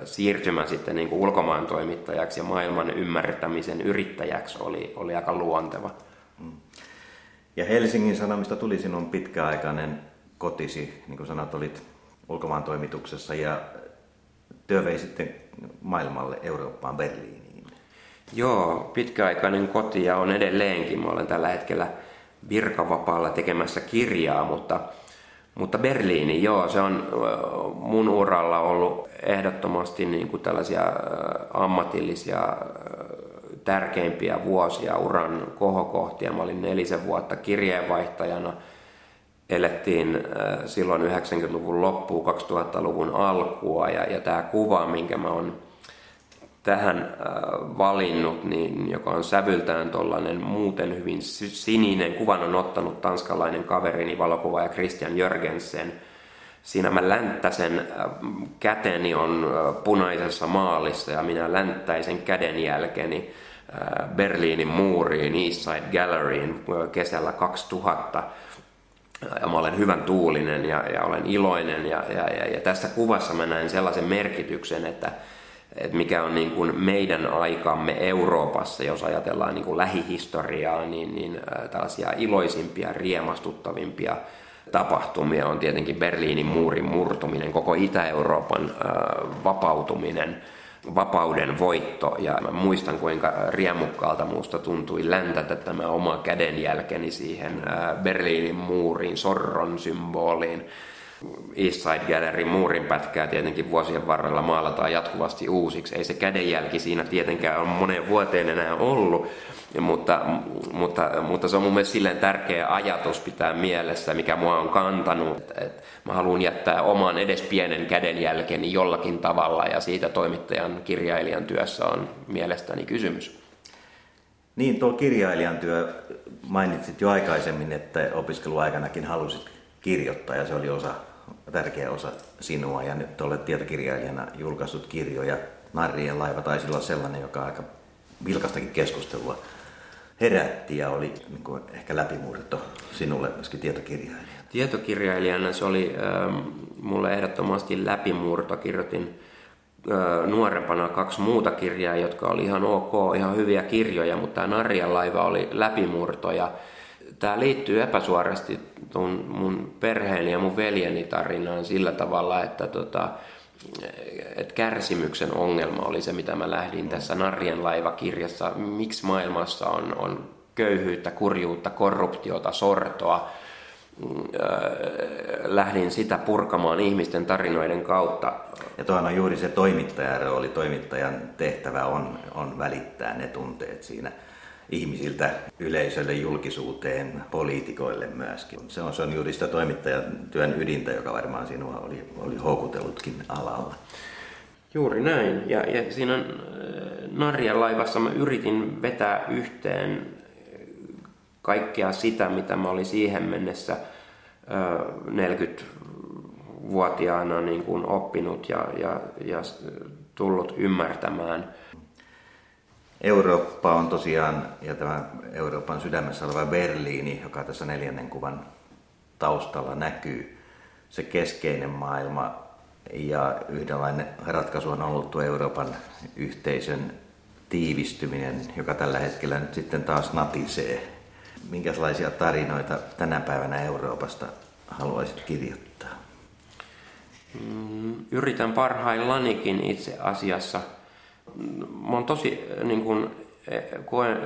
siirtymä sitten niin kuin ulkomaan toimittajaksi ja maailman ymmärtämisen yrittäjäksi oli, oli aika luonteva. Mm.
Ja Helsingin Sanomista tuli sinun pitkäaikainen kotisi, niin kuin sanot, olit ulkomaan toimituksessa ja työ vei sitten maailmalle, Eurooppaan, Berliiniin.
Joo, pitkäaikainen koti ja on edelleenkin. Mä olen tällä hetkellä virkavapaalla tekemässä kirjaa, mutta, mutta Berliini, joo, se on mun uralla ollut ehdottomasti niin kuin tällaisia ammatillisia tärkeimpiä vuosia, uran kohokohtia. Mä olin nelisen vuotta kirjeenvaihtajana. Elettiin silloin 90-luvun loppuun, 2000-luvun alkua ja, ja tämä kuva, minkä mä oon tähän äh, valinnut, niin, joka on sävyltään tuollainen muuten hyvin sininen. Kuvan on ottanut tanskalainen kaverini, valokuvaaja Christian Jörgensen. Siinä mä länttäsen, äh, käteni on äh, punaisessa maalissa ja minä länttäisen käden jälkeeni Berliinin muuriin, Eastside Galleryin kesällä 2000 ja mä olen hyvän tuulinen ja, ja olen iloinen ja, ja, ja, ja tässä kuvassa mä näen sellaisen merkityksen, että, että mikä on niin kuin meidän aikamme Euroopassa, jos ajatellaan niin kuin lähihistoriaa, niin, niin tällaisia iloisimpia, riemastuttavimpia tapahtumia. On tietenkin Berliinin muurin murtuminen, koko Itä-Euroopan vapautuminen, vapauden voitto. Ja mä muistan, kuinka riemukkaalta muusta tuntui läntätä tämä oma kädenjälkeni siihen Berliinin muuriin, sorron symboliin East Side Gallery muurinpätkää tietenkin vuosien varrella maalataan jatkuvasti uusiksi. Ei se kädenjälki siinä tietenkään ole moneen vuoteen enää ollut, mutta, mutta, mutta se on mun mielestä silleen tärkeä ajatus pitää mielessä, mikä mua on kantanut. Et mä haluan jättää oman edes pienen kädenjälkeni jollakin tavalla ja siitä toimittajan kirjailijan työssä on mielestäni kysymys.
Niin, tuo kirjailijan työ, mainitsit jo aikaisemmin, että opiskeluaikanakin halusit kirjoittaa ja se oli osa, tärkeä osa sinua ja nyt olet tietokirjailijana julkaissut kirjoja. Narrien laiva taisi olla sellainen, joka aika vilkastakin keskustelua herätti ja oli niin kuin ehkä läpimurto sinulle myöskin tietokirjailijana.
Tietokirjailijana se oli äh, mulle ehdottomasti läpimurto. Kirjoitin äh, nuorempana kaksi muuta kirjaa, jotka oli ihan ok, ihan hyviä kirjoja, mutta tämä Narjan laiva oli läpimurto ja tämä liittyy epäsuorasti mun perheeni ja mun veljeni tarinaan sillä tavalla, että tota, et kärsimyksen ongelma oli se, mitä mä lähdin tässä Narrien laiva-kirjassa. Miksi maailmassa on, on köyhyyttä, kurjuutta, korruptiota, sortoa. Lähdin sitä purkamaan ihmisten tarinoiden kautta.
Ja tuohan on juuri se toimittajan rooli. Toimittajan tehtävä on, on välittää ne tunteet siinä ihmisiltä yleisölle, julkisuuteen, poliitikoille myöskin. Se on, se on juuri sitä toimittajan työn ydintä, joka varmaan sinua oli, oli houkutellutkin alalla.
Juuri näin. Ja, ja siinä äh, Narjan laivassa mä yritin vetää yhteen kaikkea sitä, mitä mä olin siihen mennessä 40-vuotiaana äh, niin kuin oppinut ja, ja, ja tullut ymmärtämään –
Eurooppa on tosiaan, ja tämä Euroopan sydämessä oleva Berliini, joka tässä neljännen kuvan taustalla näkyy, se keskeinen maailma ja yhdenlainen ratkaisu on ollut tuo Euroopan yhteisön tiivistyminen, joka tällä hetkellä nyt sitten taas natisee. Minkälaisia tarinoita tänä päivänä Euroopasta haluaisit kirjoittaa?
Mm, yritän parhaillanikin itse asiassa – mä oon tosi niin kuin, koen,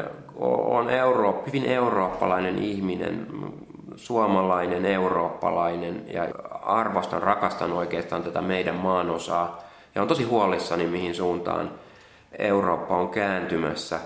on Euro, hyvin eurooppalainen ihminen, suomalainen, eurooppalainen ja arvostan, rakastan oikeastaan tätä meidän maanosaa. Ja on tosi huolissani, mihin suuntaan Eurooppa on kääntymässä.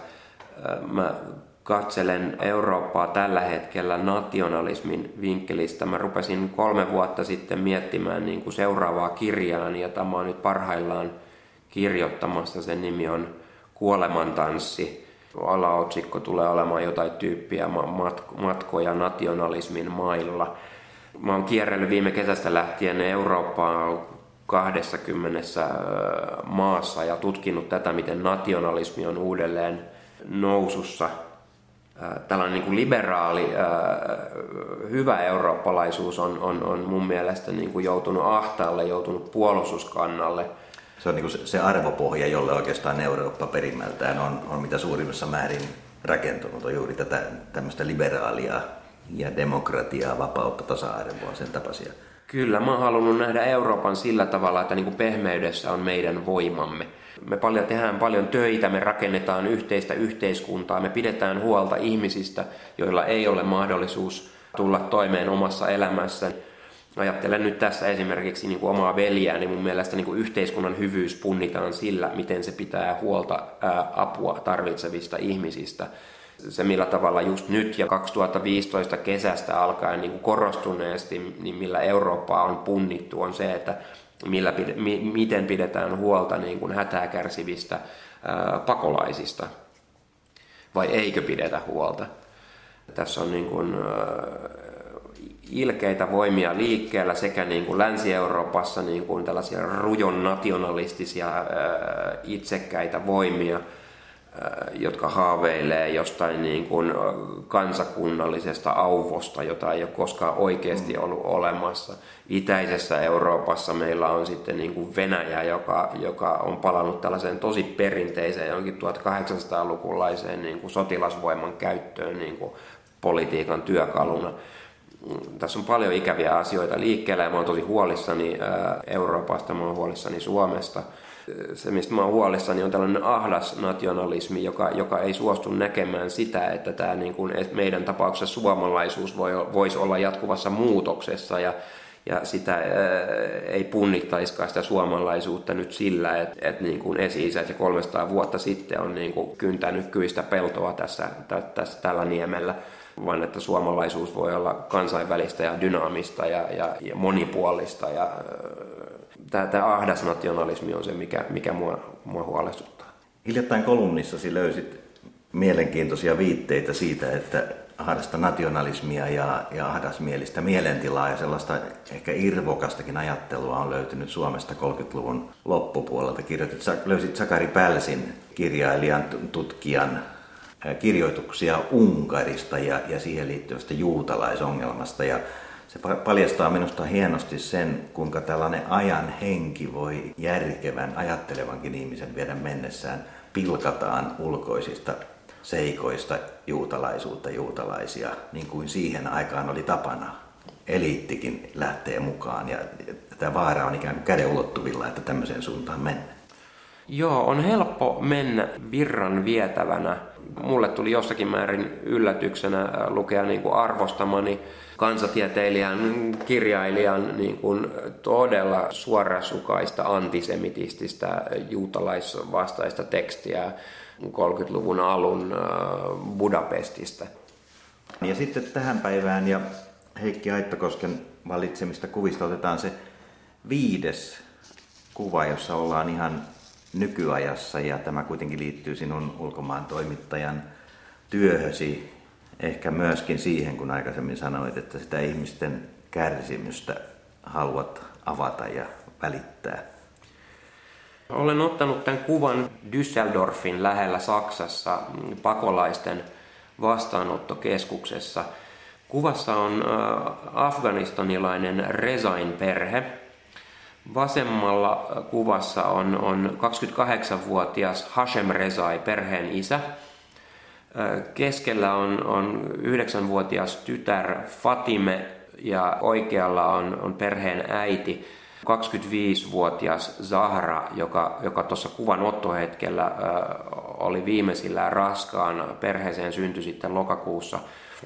Mä katselen Eurooppaa tällä hetkellä nationalismin vinkkelistä. Mä rupesin kolme vuotta sitten miettimään niin kuin seuraavaa kirjaani, jota mä oon nyt parhaillaan – kirjoittamassa. Sen nimi on Kuolemantanssi. Alaotsikko tulee olemaan jotain tyyppiä matkoja nationalismin mailla. Mä oon kierrellyt viime kesästä lähtien Eurooppaa 20 maassa ja tutkinut tätä, miten nationalismi on uudelleen nousussa. Tällainen niin kuin liberaali, hyvä eurooppalaisuus on, on, on mun mielestä niin kuin joutunut ahtaalle, joutunut puolustuskannalle –
se on niin se, arvopohja, jolle oikeastaan Eurooppa perimmältään on, on mitä suurimmassa määrin rakentunut, on juuri tätä tämmöistä liberaalia ja demokratiaa, vapautta, tasa-arvoa, sen tapaisia.
Kyllä, mä oon halunnut nähdä Euroopan sillä tavalla, että niin kuin pehmeydessä on meidän voimamme. Me paljon tehdään paljon töitä, me rakennetaan yhteistä yhteiskuntaa, me pidetään huolta ihmisistä, joilla ei ole mahdollisuus tulla toimeen omassa elämässään ajattelen nyt tässä esimerkiksi niin kuin omaa veljää, niin mun mielestä niin kuin yhteiskunnan hyvyys punnitaan sillä, miten se pitää huolta ää, apua tarvitsevista ihmisistä. Se millä tavalla just nyt ja 2015 kesästä alkaen niin kuin korostuneesti, niin millä Eurooppaa on punnittu, on se, että millä, mi, miten pidetään huolta niin kuin hätää kärsivistä ää, pakolaisista. Vai eikö pidetä huolta? Tässä on niin kuin, ää, ilkeitä voimia liikkeellä sekä niin kuin Länsi-Euroopassa niin kuin tällaisia rujon nationalistisia itsekkäitä voimia, jotka haaveilee jostain niin kuin kansakunnallisesta auvosta, jota ei ole koskaan oikeasti mm. ollut olemassa. Itäisessä Euroopassa meillä on sitten niin kuin Venäjä, joka, joka on palannut tällaiseen tosi perinteiseen, jonkin 1800-lukulaiseen niin kuin sotilasvoiman käyttöön niin kuin politiikan työkaluna. Mm tässä on paljon ikäviä asioita liikkeellä ja mä oon tosi huolissani Euroopasta, mä oon huolissani Suomesta. Se, mistä mä oon huolissani, on tällainen ahdas nationalismi, joka, joka ei suostu näkemään sitä, että tämä niin kuin, meidän tapauksessa suomalaisuus voi, voisi olla jatkuvassa muutoksessa ja, ja sitä ei punnittaiskaan sitä suomalaisuutta nyt sillä, että, että niin kuin esi-isät ja 300 vuotta sitten on niin kuin kyntänyt kyistä peltoa tässä, tässä tällä niemellä vaan että suomalaisuus voi olla kansainvälistä ja dynaamista ja, ja, ja monipuolista. Ja, tämä, tämä ahdas nationalismi on se, mikä, mikä mua, mua huolestuttaa.
Hiljattain kolumnissasi löysit mielenkiintoisia viitteitä siitä, että ahdasta nationalismia ja, ja ahdasmielistä mielentilaa ja sellaista ehkä irvokastakin ajattelua on löytynyt Suomesta 30-luvun loppupuolelta. Kirjoitit, löysit Sakari Pälsin kirjailijan, tutkijan kirjoituksia Unkarista ja, ja siihen liittyvästä juutalaisongelmasta. Ja se paljastaa minusta hienosti sen, kuinka tällainen ajan henki voi järkevän, ajattelevankin ihmisen viedä mennessään. Pilkataan ulkoisista seikoista juutalaisuutta, juutalaisia, niin kuin siihen aikaan oli tapana. Eliittikin lähtee mukaan ja tämä vaara on ikään kuin käden ulottuvilla, että tämmöiseen suuntaan mennään.
Joo, on helppo mennä virran vietävänä. Mulle tuli jossakin määrin yllätyksenä lukea niin kuin arvostamani kansatieteilijän, kirjailijan niin kuin todella suorasukaista antisemitististä juutalaisvastaista tekstiä 30-luvun alun Budapestista.
Ja sitten tähän päivään ja Heikki Aittokosken valitsemista kuvista otetaan se viides kuva, jossa ollaan ihan nykyajassa ja tämä kuitenkin liittyy sinun ulkomaan toimittajan työhösi ehkä myöskin siihen, kun aikaisemmin sanoit, että sitä ihmisten kärsimystä haluat avata ja välittää.
Olen ottanut tämän kuvan Düsseldorfin lähellä Saksassa pakolaisten vastaanottokeskuksessa. Kuvassa on afganistanilainen Rezain perhe, Vasemmalla kuvassa on, on 28-vuotias Hashem Rezai, perheen isä. Keskellä on, on 9-vuotias tytär Fatime ja oikealla on, on perheen äiti 25-vuotias Zahra, joka, joka tuossa kuvan ottohetkellä äh, oli viimeisillään raskaana. Perheeseen syntyi sitten lokakuussa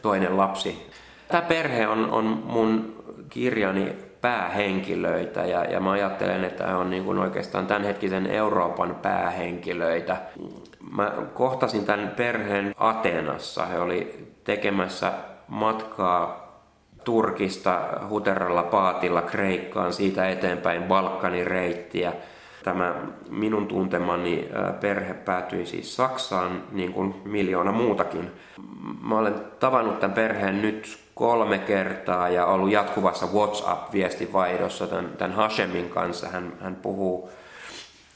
toinen lapsi. Tämä perhe on, on mun kirjani päähenkilöitä ja, ja mä ajattelen, että he on niin kuin oikeastaan tämänhetkisen Euroopan päähenkilöitä. Mä kohtasin tämän perheen Ateenassa. He oli tekemässä matkaa Turkista Huteralla paatilla Kreikkaan, siitä eteenpäin Balkanin reittiä. Tämä minun tuntemani perhe päätyi siis Saksaan, niin kuin miljoona muutakin. Mä olen tavannut tämän perheen nyt kolme kertaa ja ollut jatkuvassa WhatsApp-viestivaihdossa tämän, tämän Hashemin kanssa. Hän, hän puhuu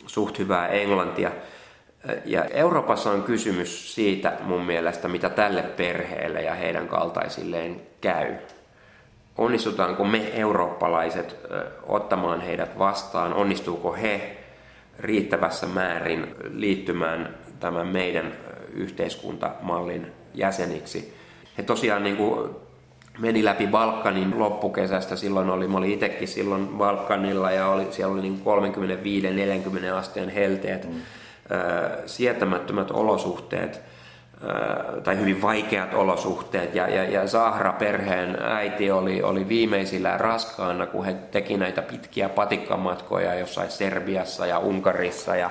suht hyvää englantia. Ja Euroopassa on kysymys siitä mun mielestä, mitä tälle perheelle ja heidän kaltaisilleen käy. Onnistutaanko me eurooppalaiset ottamaan heidät vastaan? Onnistuuko he riittävässä määrin liittymään tämän meidän yhteiskuntamallin jäseniksi? He tosiaan niin kuin meni läpi Balkanin loppukesästä. Silloin oli, mä olin itsekin silloin Balkanilla ja oli, siellä oli niin 35-40 asteen helteet, mm. sietämättömät olosuhteet tai hyvin vaikeat olosuhteet. Ja, ja, ja Zahra-perheen äiti oli, oli viimeisillä raskaana, kun he teki näitä pitkiä patikkamatkoja jossain Serbiassa ja Unkarissa ja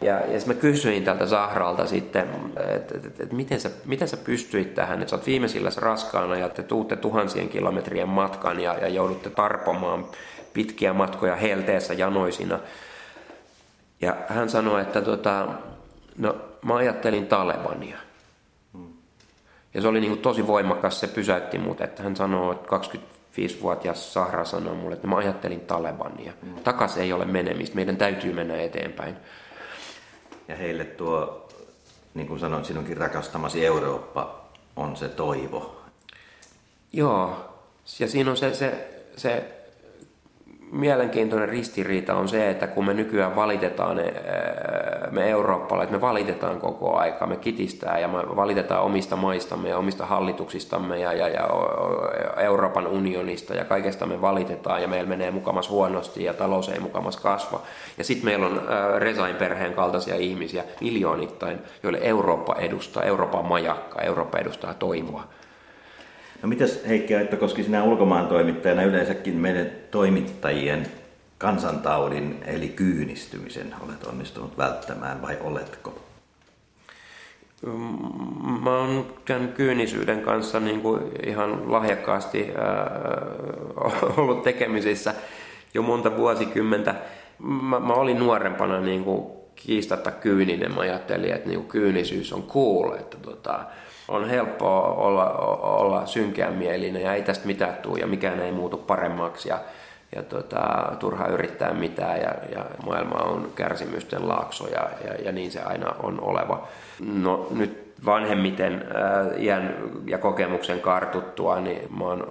ja, ja mä kysyin tältä Zahralta sitten, että et, et, et, miten, sä, miten sä pystyit tähän, että sä oot viimeisillä raskaana ja te tuutte tuhansien kilometrien matkan ja, ja joudutte tarpomaan pitkiä matkoja helteessä janoisina. Ja hän sanoi, että tota, no, mä ajattelin Talebania. Ja se oli niin kuin tosi voimakas, se pysäytti mut, että hän sanoi, että 25-vuotias Sahra sanoi mulle, että mä ajattelin Talebania. Mm. Takas ei ole menemistä, meidän täytyy mennä eteenpäin.
Ja heille tuo, niin kuin sanoit, sinunkin rakastamasi Eurooppa on se toivo.
Joo, ja siinä on se, se, se mielenkiintoinen ristiriita on se, että kun me nykyään valitetaan, me eurooppalaiset, me valitetaan koko aika, me kitistää ja me valitetaan omista maistamme ja omista hallituksistamme ja, ja, ja Euroopan unionista ja kaikesta me valitetaan ja meillä menee mukamas huonosti ja talous ei mukamas kasva. Ja sitten meillä on Resain perheen kaltaisia ihmisiä miljoonittain, joille Eurooppa edustaa, Euroopan majakka, Eurooppa edustaa toivoa.
No mitäs Heikki koski sinä ulkomaan toimittajana yleensäkin meidän toimittajien kansantaudin eli kyynistymisen olet onnistunut välttämään vai oletko?
Mä oon tämän kyynisyyden kanssa niin kuin ihan lahjakkaasti äh, [laughs] ollut tekemisissä jo monta vuosikymmentä. Mä, mä olin nuorempana niin kuin kiistatta kyyninen. Mä ajattelin, että niin kuin kyynisyys on cool, että tota, on helppoa olla, olla mielinen ja ei tästä mitään tule ja mikään ei muutu paremmaksi. Ja, ja tota, turha yrittää mitään ja, ja maailma on kärsimysten laakso ja, ja, ja niin se aina on oleva. No nyt vanhemmiten äh, iän ja kokemuksen kartuttua, niin mä oon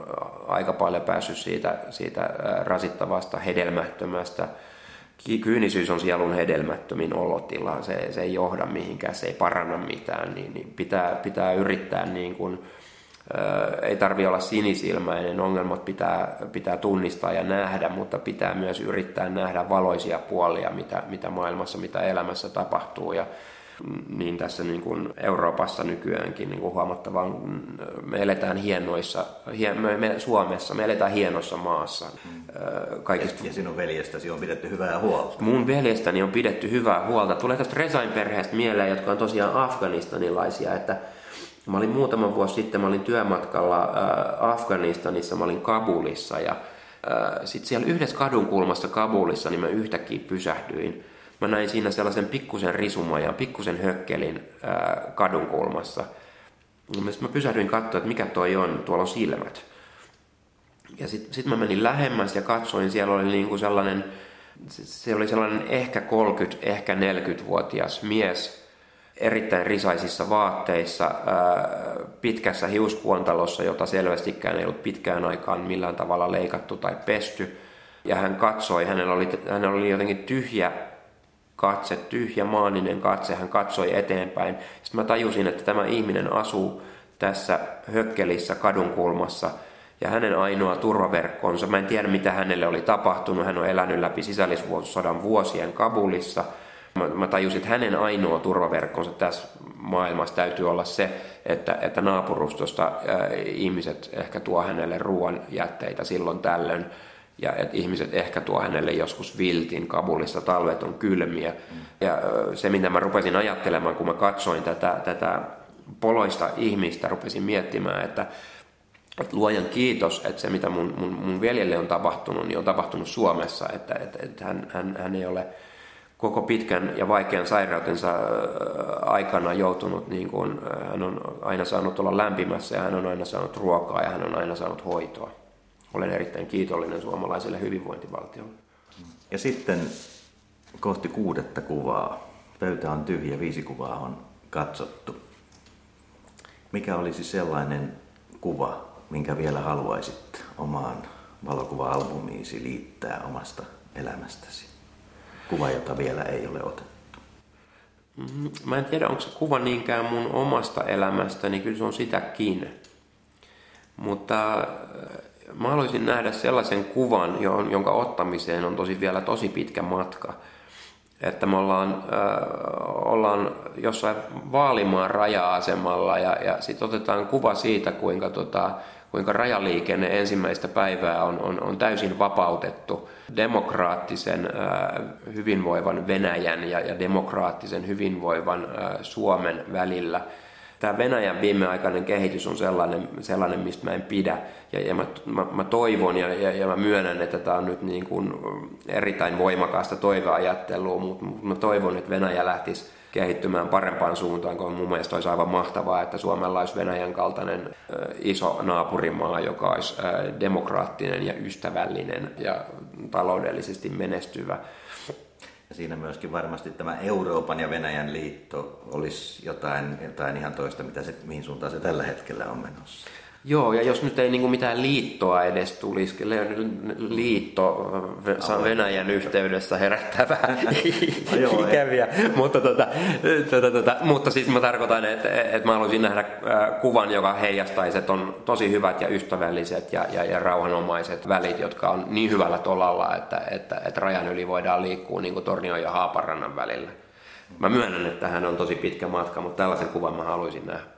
aika paljon päässyt siitä, siitä äh, rasittavasta, hedelmättömästä. Kyynisyys on sielun hedelmättömin olotila, se, se ei johda mihinkään, se ei paranna mitään, niin, niin pitää, pitää yrittää niin kuin, ei tarvi olla sinisilmäinen, ongelmat pitää, pitää tunnistaa ja nähdä, mutta pitää myös yrittää nähdä valoisia puolia, mitä, mitä maailmassa, mitä elämässä tapahtuu. Ja niin tässä niin kuin Euroopassa nykyäänkin niin kuin huomattavan, me eletään hienoissa, hien, me, me, Suomessa, me eletään hienossa maassa. Mm.
Kaikista... Ja sinun veljestäsi on pidetty hyvää huolta.
Mun veljestäni on pidetty hyvää huolta. Tulee tästä Resain perheestä mieleen, jotka on tosiaan afganistanilaisia, että Mä olin muutama vuosi sitten, mä olin työmatkalla äh, Afganistanissa, mä olin Kabulissa ja äh, sitten siellä yhdessä kadunkulmassa Kabulissa, niin mä yhtäkkiä pysähdyin. Mä näin siinä sellaisen pikkusen risumajan, pikkusen hökkelin äh, kadunkulmassa. Mä pysähdyin katsoa, että mikä toi on, tuolla on silmät. Ja sitten sit mä menin lähemmäs ja katsoin, siellä oli niinku sellainen, se oli sellainen ehkä 30, ehkä 40-vuotias mies, erittäin risaisissa vaatteissa, pitkässä hiuskuontalossa, jota selvästikään ei ollut pitkään aikaan millään tavalla leikattu tai pesty. Ja hän katsoi, hänellä oli, hänellä oli jotenkin tyhjä katse, tyhjä maaninen katse, hän katsoi eteenpäin. Sitten mä tajusin, että tämä ihminen asuu tässä hökkelissä kadunkulmassa ja hänen ainoa turvaverkkonsa, mä en tiedä mitä hänelle oli tapahtunut, hän on elänyt läpi sisällissodan vuosien Kabulissa – Mä, mä tajusin, että hänen ainoa turvaverkkonsa tässä maailmassa täytyy olla se, että, että naapurustosta ää, ihmiset ehkä tuo hänelle ruoan jätteitä silloin tällöin. Ja että ihmiset ehkä tuo hänelle joskus viltin. Kabulissa talvet on kylmiä. Mm. Ja se, mitä mä rupesin ajattelemaan, kun mä katsoin tätä, tätä poloista ihmistä, rupesin miettimään, että, että luojan kiitos, että se mitä mun, mun, mun veljelle on tapahtunut, niin on tapahtunut Suomessa, että, että, että hän, hän, hän ei ole koko pitkän ja vaikean sairautensa aikana joutunut, niin kuin, hän on aina saanut olla lämpimässä ja hän on aina saanut ruokaa ja hän on aina saanut hoitoa. Olen erittäin kiitollinen suomalaiselle hyvinvointivaltiolle.
Ja sitten kohti kuudetta kuvaa. Pöytä on tyhjä, viisi kuvaa on katsottu. Mikä olisi sellainen kuva, minkä vielä haluaisit omaan valokuva-albumiisi liittää omasta elämästäsi? kuva, jota vielä ei ole otettu?
Mm-hmm. Mä en tiedä, onko se kuva niinkään mun omasta elämästä, niin kyllä se on sitäkin. Mutta mä haluaisin nähdä sellaisen kuvan, jonka ottamiseen on tosi vielä tosi pitkä matka. Että me ollaan, äh, ollaan jossain Vaalimaan raja-asemalla ja, ja sitten otetaan kuva siitä, kuinka tota, kuinka rajaliikenne ensimmäistä päivää on, on, on täysin vapautettu demokraattisen hyvinvoivan Venäjän ja, ja demokraattisen hyvinvoivan Suomen välillä. Tämä Venäjän viimeaikainen kehitys on sellainen, sellainen mistä mä en pidä. Ja, ja mä, mä, mä toivon ja, ja, ja mä myönnän, että tämä on nyt niin kuin erittäin voimakasta toiveajattelua, mutta mä toivon, että Venäjä lähtisi kehittymään parempaan suuntaan, kun mun mielestä olisi aivan mahtavaa, että Suomella olisi Venäjän kaltainen iso naapurimaa, joka olisi demokraattinen ja ystävällinen ja taloudellisesti menestyvä.
Ja siinä myöskin varmasti tämä Euroopan ja Venäjän liitto olisi jotain, jotain ihan toista, mitä se, mihin suuntaan se tällä hetkellä on menossa.
Joo, ja jos nyt ei niin kuin mitään liittoa edes tulisi, liitto Venäjän yhteydessä herättää vähän [laughs] [laughs] ikäviä, mutta, tota, tota, tota, mutta siis mä tarkoitan, että, että mä haluaisin nähdä kuvan, joka heijastaisi, että on tosi hyvät ja ystävälliset ja, ja, ja rauhanomaiset välit, jotka on niin hyvällä tolalla, että, että, että rajan yli voidaan liikkua niin kuin Tornion ja Haaparannan välillä. Mä myönnän, että tähän on tosi pitkä matka, mutta tällaisen kuvan mä haluaisin nähdä.